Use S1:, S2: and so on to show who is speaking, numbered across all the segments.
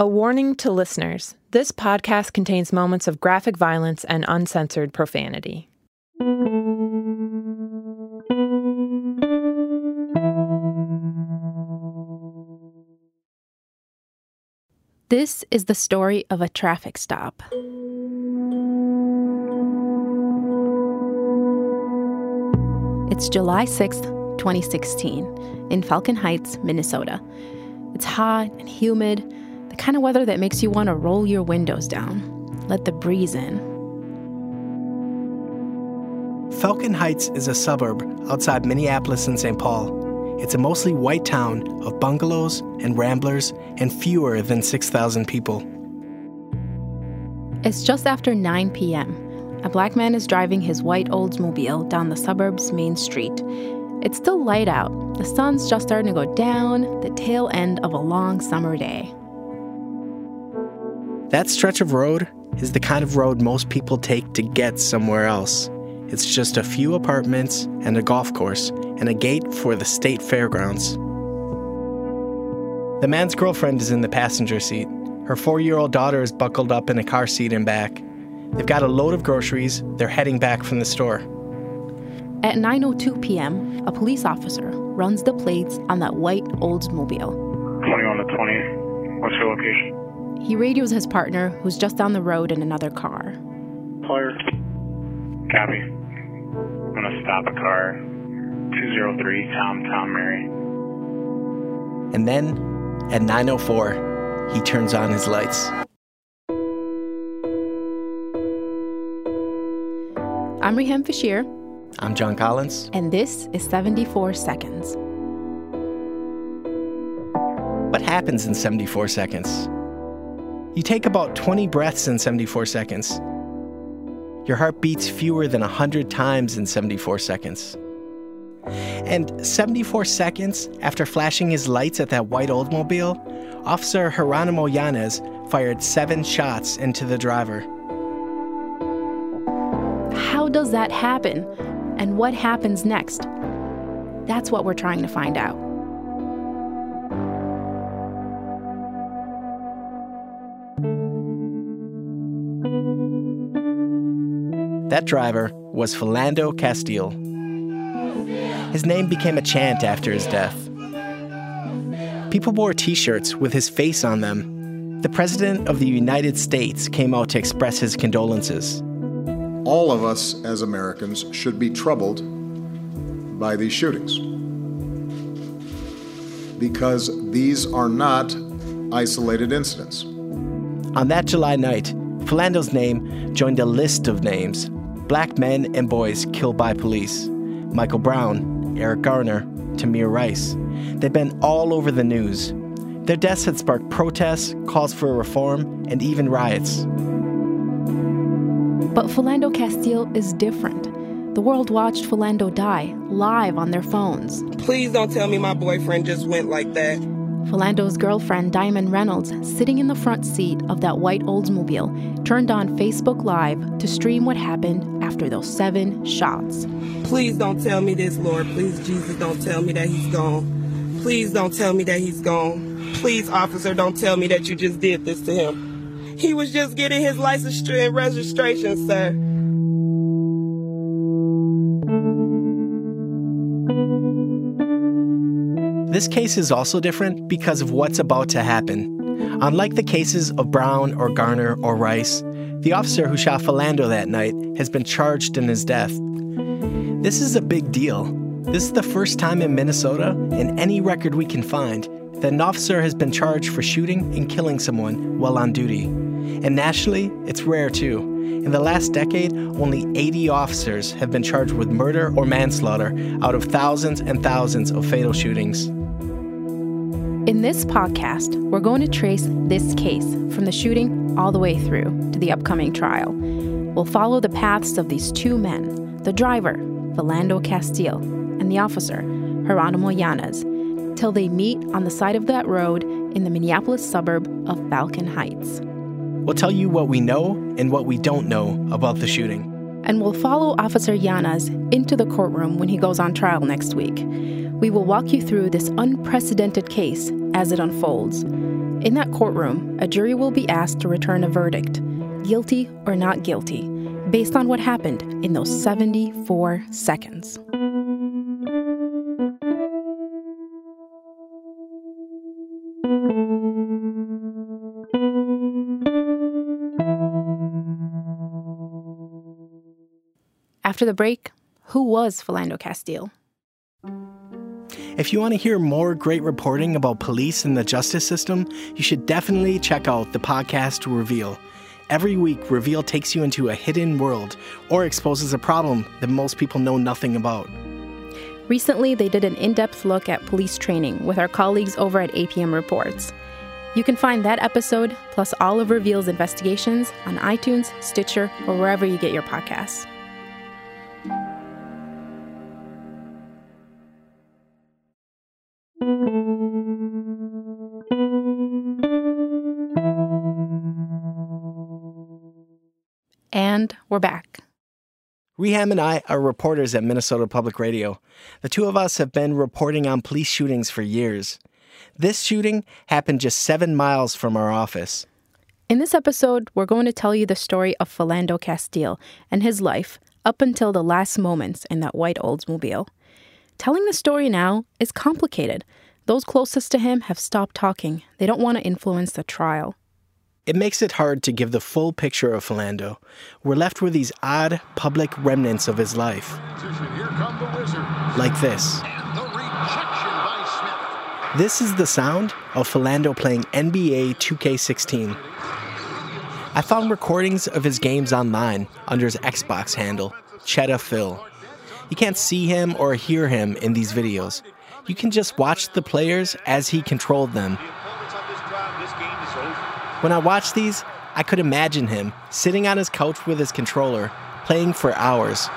S1: A warning to listeners this podcast contains moments of graphic violence and uncensored profanity. This is the story of a traffic stop. It's July 6th, 2016, in Falcon Heights, Minnesota. It's hot and humid, kind of weather that makes you want to roll your windows down, let the breeze in.
S2: Falcon Heights is a suburb outside Minneapolis and St. Paul. It's a mostly white town of bungalows and ramblers and fewer than 6,000 people.
S1: It's just after 9 p.m. A black man is driving his white Oldsmobile down the suburb's main street. It's still light out. The sun's just starting to go down, the tail end of a long summer day.
S2: That stretch of road is the kind of road most people take to get somewhere else. It's just a few apartments and a golf course and a gate for the state fairgrounds. The man's girlfriend is in the passenger seat. Her four year old daughter is buckled up in a car seat in back. They've got a load of groceries. They're heading back from the store.
S1: At 9:02 p.m., a police officer runs the plates on that white Oldsmobile.
S3: 21 to 20. What's your location?
S1: He radios his partner, who's just down the road in another car.
S3: Player. Copy. I'm gonna stop a car. 203 Tom Tom Mary.
S2: And then, at 9:04, he turns on his lights.
S1: I'm Riham Feshir.
S2: I'm Jon Collins.
S1: And this is 74 Seconds.
S2: What happens in 74 seconds? You take about 20 breaths in 74 seconds. Your heart beats fewer than 100 times in 74 seconds. And 74 seconds after flashing his lights at that white Oldsmobile, Officer Geronimo Yanez fired seven shots into the driver.
S1: How does that happen? And what happens next? That's what we're trying to find out.
S2: That driver was Philando Castile. His name became a chant after his death. People wore t shirts with his face on them. The President of the United States came out to express his condolences
S4: all of us as Americans should be troubled by these shootings because these are not isolated incidents.
S2: On that July night, Philando's name joined a list of names black men and boys killed by police Michael Brown, Eric Garner, Tamir Rice. They've been all over the news. Their deaths had sparked protests, calls for reform, and even riots.
S1: But Philando Castile is different. The world watched Philando die live on their phones.
S5: Please don't tell me my boyfriend just went like that.
S1: Philando's girlfriend, Diamond Reynolds, sitting in the front seat of that white Oldsmobile, turned on Facebook Live to stream what happened after those seven shots.
S5: Please don't tell me this, Lord. Please, Jesus, don't tell me that he's gone. Please don't tell me that he's gone. Please, officer, don't tell me that you just did this to him. He was just getting his license and registration, sir.
S2: This case is also different because of what's about to happen. Unlike the cases of Brown or Garner or Rice, the officer who shot Philando that night has been charged in his death. This is a big deal. This is the first time in Minnesota, in any record we can find, that an officer has been charged for shooting and killing someone while on duty. And nationally, it's rare too. In the last decade, only 80 officers have been charged with murder or manslaughter out of thousands and thousands of fatal shootings.
S1: In this podcast, we're going to trace this case from the shooting all the way through to the upcoming trial. We'll follow the paths of these two men the driver, Philando Castile, and the officer, Geronimo Yanez, till they meet on the side of that road in the Minneapolis suburb of Falcon Heights.
S2: We'll tell you what we know and what we don't know about the shooting.
S1: And we'll follow Officer Yanez into the courtroom when he goes on trial next week. We will walk you through this unprecedented case as it unfolds. In that courtroom, a jury will be asked to return a verdict guilty or not guilty, based on what happened in those 74 seconds. After the break, who was Philando Castile?
S2: If you want to hear more great reporting about police and the justice system, you should definitely check out the podcast Reveal. Every week, Reveal takes you into a hidden world or exposes a problem that most people know nothing about.
S1: Recently, they did an in depth look at police training with our colleagues over at APM Reports. You can find that episode, plus all of Reveal's investigations, on iTunes, Stitcher, or wherever you get your podcasts. And we're back.
S2: Riham and I are reporters at Minnesota Public Radio. The two of us have been reporting on police shootings for years. This shooting happened just seven miles from our office.
S1: In this episode, we're going to tell you the story of Philando Castile and his life up until the last moments in that white Oldsmobile. Telling the story now is complicated. Those closest to him have stopped talking. They don't want to influence the trial.
S2: It makes it hard to give the full picture of Philando. We're left with these odd public remnants of his life. Like this. This is the sound of Philando playing NBA 2K16. I found recordings of his games online under his Xbox handle, Cheetah Phil. You can't see him or hear him in these videos. You can just watch the players as he controlled them when I watched these, I could imagine him sitting on his couch with his controller, playing for hours.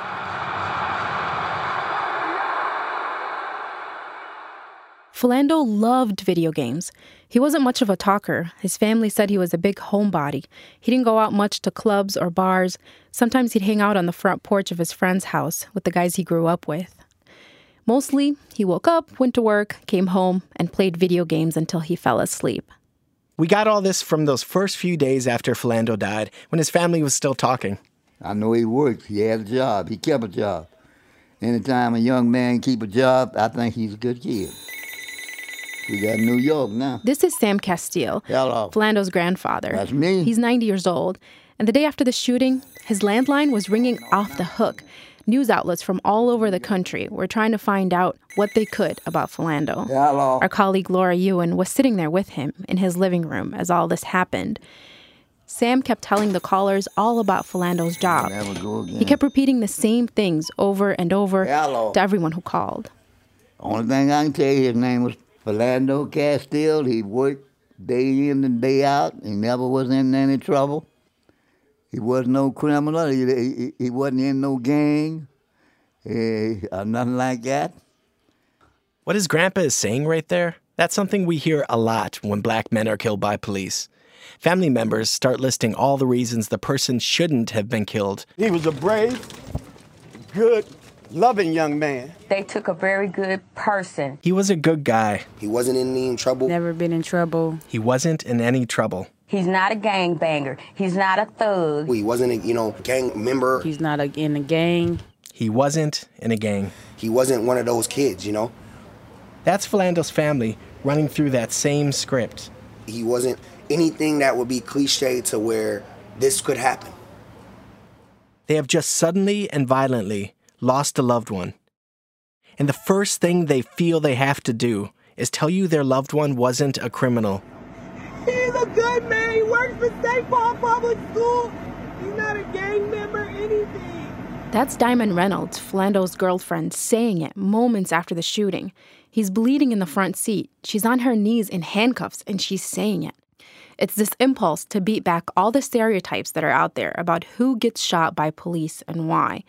S1: Philando loved video games. He wasn't much of a talker. His family said he was a big homebody. He didn't go out much to clubs or bars. Sometimes he'd hang out on the front porch of his friend's house with the guys he grew up with. Mostly, he woke up, went to work, came home, and played video games until he fell asleep.
S2: We got all this from those first few days after Philando died, when his family was still talking.
S6: I know he worked. He had a job. He kept a job. Anytime a young man keep a job, I think he's a good kid. We got New York now.
S1: This is Sam Castile,
S6: Hello.
S1: Philando's grandfather.
S6: That's me.
S1: He's 90 years old. And the day after the shooting, his landline was ringing off the hook. News outlets from all over the country were trying to find out what they could about Philando.
S6: Hello.
S1: Our colleague Laura Yuen was sitting there with him in his living room as all this happened. Sam kept telling the callers all about Philando's job.
S6: Never go again.
S1: He kept repeating the same things over and over
S6: Hello.
S1: to everyone who called.
S6: Only thing I can tell you, his name was Philando Castile. He worked day in and day out. He never was in any trouble. He was no criminal. He, he, he wasn't in no gang eh, or nothing like that.
S2: What his grandpa is saying right there, that's something we hear a lot when black men are killed by police. Family members start listing all the reasons the person shouldn't have been killed.
S7: He was a brave, good, loving young man.
S8: They took a very good person.
S2: He was a good guy.
S9: He wasn't in any trouble.
S10: Never been in trouble.
S2: He wasn't in any trouble.
S8: He's not a gangbanger. He's not a thug.
S9: He wasn't a, you know, gang member.
S10: He's not a, in a gang.
S2: He wasn't in a gang.
S9: He wasn't one of those kids, you know.
S2: That's Philando's family running through that same script.
S9: He wasn't anything that would be cliche to where this could happen.
S2: They have just suddenly and violently lost a loved one. And the first thing they feel they have to do is tell you their loved one wasn't a criminal.
S5: A good man. He works for St. Paul Public School. He's not a gang member, anything.
S1: That's Diamond Reynolds, Philando's girlfriend, saying it moments after the shooting. He's bleeding in the front seat. She's on her knees in handcuffs, and she's saying it. It's this impulse to beat back all the stereotypes that are out there about who gets shot by police and why,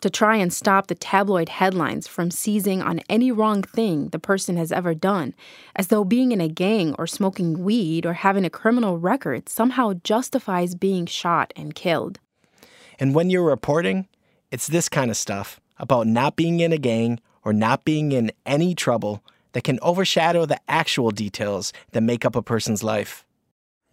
S1: to try and stop the tabloid headlines from seizing on any wrong thing the person has ever done, as though being in a gang or smoking weed or having a criminal record somehow justifies being shot and killed.
S2: And when you're reporting, it's this kind of stuff about not being in a gang or not being in any trouble that can overshadow the actual details that make up a person's life.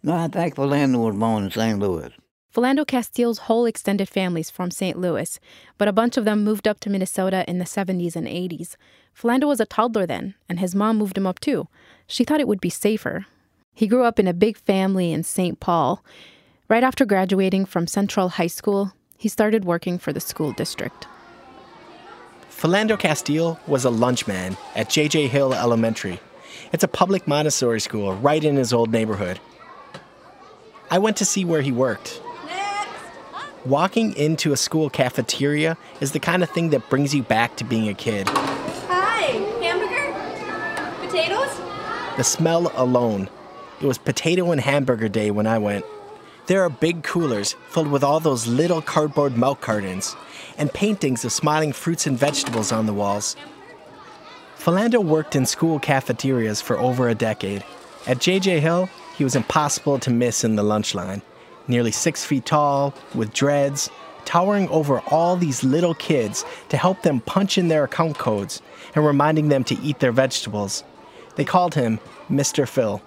S6: No, I think Philando was born in St. Louis.
S1: Philando Castile's whole extended family's from St. Louis, but a bunch of them moved up to Minnesota in the 70s and 80s. Philando was a toddler then, and his mom moved him up too. She thought it would be safer. He grew up in a big family in St. Paul. Right after graduating from Central High School, he started working for the school district.
S2: Philando Castile was a lunchman at J.J. Hill Elementary. It's a public Montessori school right in his old neighborhood. I went to see where he worked. Walking into a school cafeteria is the kind of thing that brings you back to being a kid.
S11: Hi, hamburger? Potatoes?
S2: The smell alone. It was potato and hamburger day when I went. There are big coolers filled with all those little cardboard milk cartons and paintings of smiling fruits and vegetables on the walls. Philando worked in school cafeterias for over a decade. At JJ Hill, he was impossible to miss in the lunch line. Nearly six feet tall, with dreads, towering over all these little kids to help them punch in their account codes and reminding them to eat their vegetables. They called him Mr. Phil.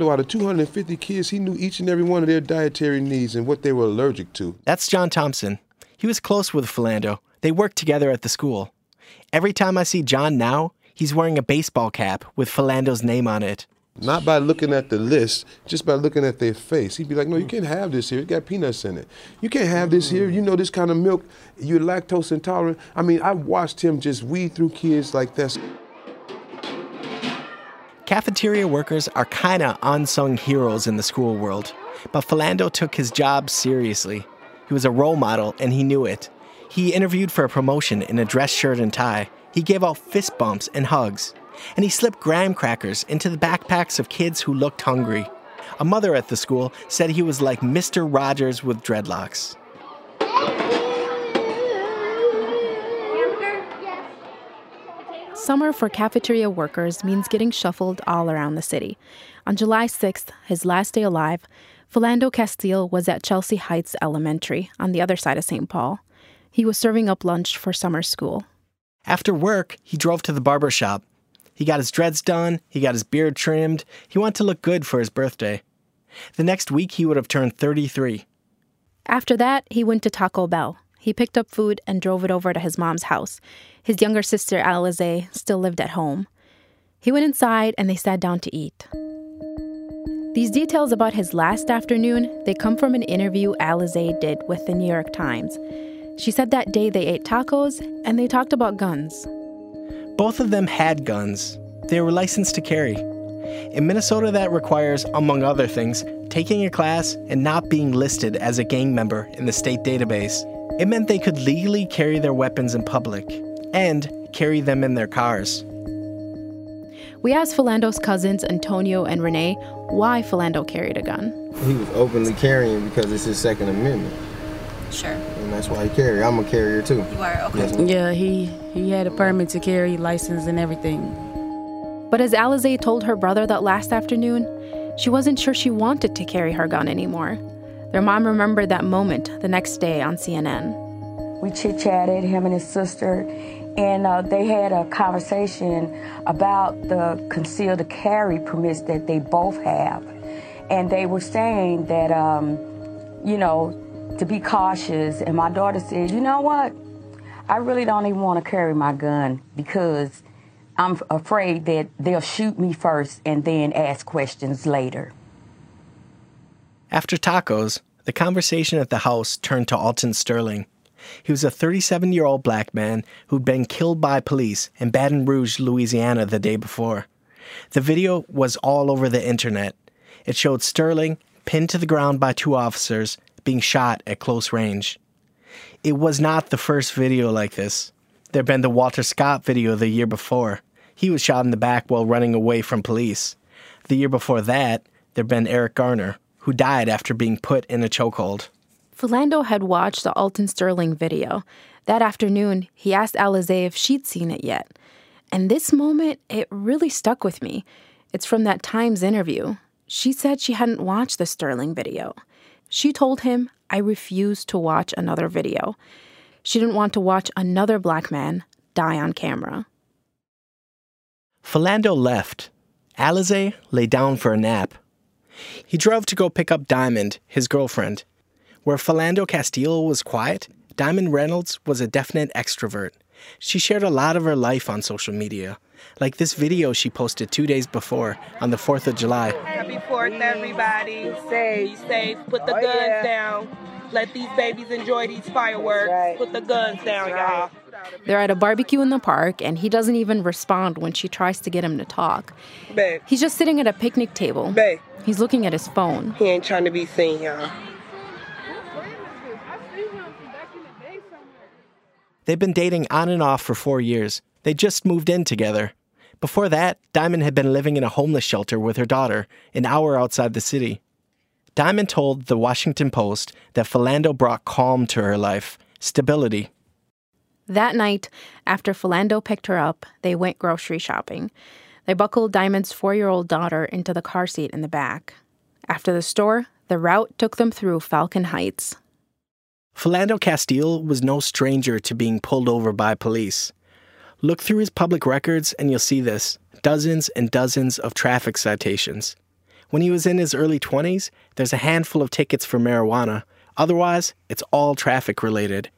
S12: Out of 250 kids, he knew each and every one of their dietary needs and what they were allergic to.
S2: That's John Thompson. He was close with Philando. They worked together at the school. Every time I see John now, he's wearing a baseball cap with Philando's name on it.
S12: Not by looking at the list, just by looking at their face. He'd be like, No, you can't have this here. It got peanuts in it. You can't have this here. You know this kind of milk. You're lactose intolerant. I mean, I watched him just weed through kids like this.
S2: Cafeteria workers are kind of unsung heroes in the school world, but Philando took his job seriously. He was a role model and he knew it. He interviewed for a promotion in a dress shirt and tie. He gave out fist bumps and hugs. And he slipped graham crackers into the backpacks of kids who looked hungry. A mother at the school said he was like Mr. Rogers with dreadlocks.
S1: Summer for cafeteria workers means getting shuffled all around the city. On July 6th, his last day alive, Philando Castile was at Chelsea Heights Elementary on the other side of St. Paul. He was serving up lunch for summer school.
S2: After work, he drove to the barber shop. He got his dreads done, he got his beard trimmed. He wanted to look good for his birthday. The next week, he would have turned 33.
S1: After that, he went to Taco Bell. He picked up food and drove it over to his mom's house. His younger sister, Allysza, still lived at home. He went inside and they sat down to eat. These details about his last afternoon, they come from an interview Allysza did with the New York Times. She said that day they ate tacos and they talked about guns.
S2: Both of them had guns. They were licensed to carry. In Minnesota, that requires, among other things, taking a class and not being listed as a gang member in the state database. It meant they could legally carry their weapons in public and carry them in their cars.
S1: We asked Philando's cousins, Antonio and Renee, why Philando carried a gun.
S13: He was openly carrying because it's his Second Amendment.
S11: Sure.
S13: And that's why he carried. I'm a carrier too.
S11: You are? Okay.
S13: Yes.
S10: Yeah, he, he had a permit to carry, license, and everything.
S1: But as Allysza told her brother that last afternoon, she wasn't sure she wanted to carry her gun anymore. Their mom remembered that moment the next day on CNN.
S8: We chit chatted, him and his sister, and uh, they had a conversation about the concealed carry permits that they both have. And they were saying that, um, you know, to be cautious. And my daughter said, you know what? I really don't even want to carry my gun because I'm afraid that they'll shoot me first and then ask questions later.
S2: After tacos, the conversation at the house turned to Alton Sterling. He was a 37 year old black man who'd been killed by police in Baton Rouge, Louisiana the day before. The video was all over the internet. It showed Sterling, pinned to the ground by two officers, being shot at close range. It was not the first video like this. There'd been the Walter Scott video the year before. He was shot in the back while running away from police. The year before that, there'd been Eric Garner, who died after being put in a chokehold.
S1: Philando had watched the Alton Sterling video. That afternoon, he asked Allysza if she'd seen it yet. And this moment, it really stuck with me. It's from that Times interview. She said she hadn't watched the Sterling video. She told him, I refuse to watch another video. She didn't want to watch another black man die on camera.
S2: Philando left. Allysza lay down for a nap. He drove to go pick up Diamond, his girlfriend. Where Philando Castile was quiet, Diamond Reynolds was a definite extrovert. She shared a lot of her life on social media, like this video she posted two days before on the 4th of July.
S5: Happy 4th, everybody. Be safe. Put the
S14: Oh,
S5: guns
S14: yeah.
S5: down. Let these babies enjoy these fireworks. Put the guns down, y'all.
S1: They're at a barbecue in the park, and he doesn't even respond when she tries to get him to talk.
S5: Babe.
S1: He's just sitting at a picnic table.
S5: Babe.
S1: He's looking at his phone.
S5: He ain't trying to be seen, y'all.
S2: They've been dating on and off for four years. They just moved in together. Before that, Diamond had been living in a homeless shelter with her daughter, an hour outside the city. Diamond told the Washington Post that Philando brought calm to her life, stability.
S1: That night, after Philando picked her up, they went grocery shopping. They buckled Diamond's four year old daughter into the car seat in the back. After the store, the route took them through Falcon Heights.
S2: Philando Castile was no stranger to being pulled over by police. Look through his public records and you'll see this dozens and dozens of traffic citations. When he was in his early 20s, there's a handful of tickets for marijuana. Otherwise, it's all traffic related.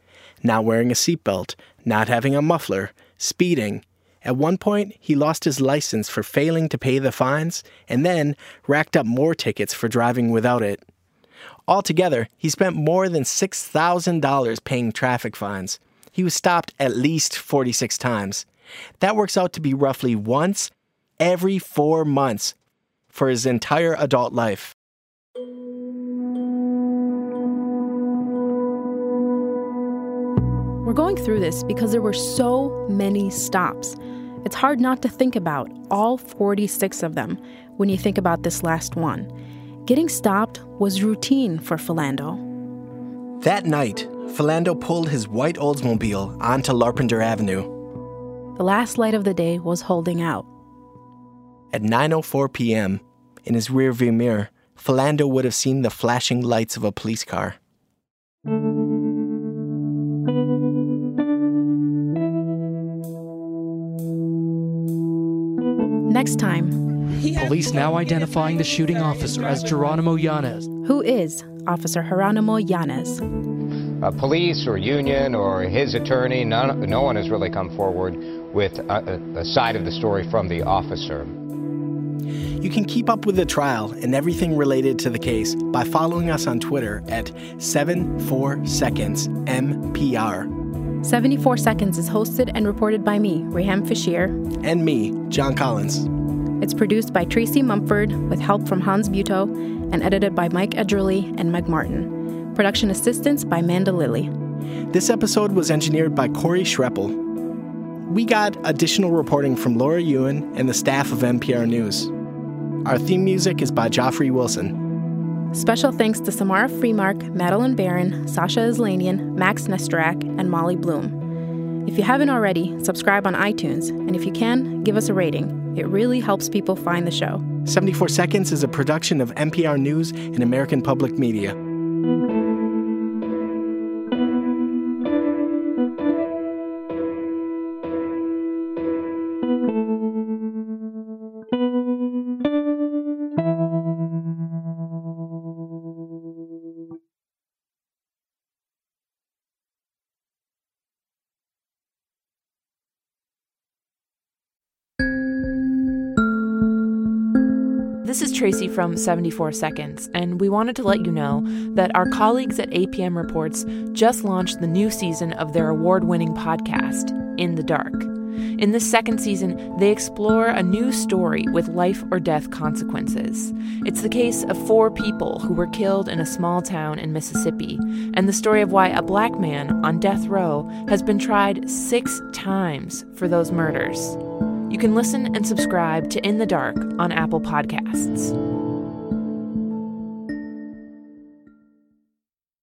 S2: Not wearing a seatbelt, not having a muffler, speeding. At one point, he lost his license for failing to pay the fines and then racked up more tickets for driving without it. Altogether, he spent more than $6,000 paying traffic fines. He was stopped at least 46 times. That works out to be roughly once every four months for his entire adult life.
S1: We're going through this because there were so many stops. It's hard not to think about all 46 of them when you think about this last one. Getting stopped was routine for Philando.
S2: That night, Philando pulled his white Oldsmobile onto Larpenteur Avenue.
S1: The last light of the day was holding out.
S2: At 9:04 p.m., in his rearview mirror, Philando would have seen the flashing lights of a police car.
S1: Next time,
S15: Police now identifying the shooting officer as Geronimo Yanez.
S1: who is Officer Geronimo Yanez?
S16: Uh, police or union or his attorney, none, no one has really come forward with a, a, a side of the story from the officer.
S2: You can keep up with the trial and everything related to the case by following us on Twitter at 74seconds MPR
S1: 74 Seconds is hosted and reported by me, Riham Feshir.
S2: and me, Jon Collins.
S1: It's produced by Tracy Mumford with help from Hans Buetow and edited by Mike Edgerly and Meg Martin. Production assistance by Manda Lilly.
S2: This episode was engineered by Corey Schreppel. We got additional reporting from Laura Yuen and the staff of MPR News. Our theme music is by Joffrey Wilson.
S1: Special thanks to Samara Freemark, Madeline Barron, Sasha Aslanian, Max Nesterak, and Molly Bloom. If you haven't already, subscribe on iTunes, and if you can, give us a rating. It really helps people find the show.
S2: 74 Seconds is a production of MPR News and American Public Media.
S17: This is Tracy from 74 Seconds, and we wanted to let you know that our colleagues at APM Reports just launched the new season of their award winning podcast, In the Dark. In this second season, they explore a new story with life or death consequences. It's the case of four people who were killed in a small town in Mississippi, and the story of why a black man on death row has been tried six times for those murders. You can listen and subscribe to In the Dark on Apple Podcasts.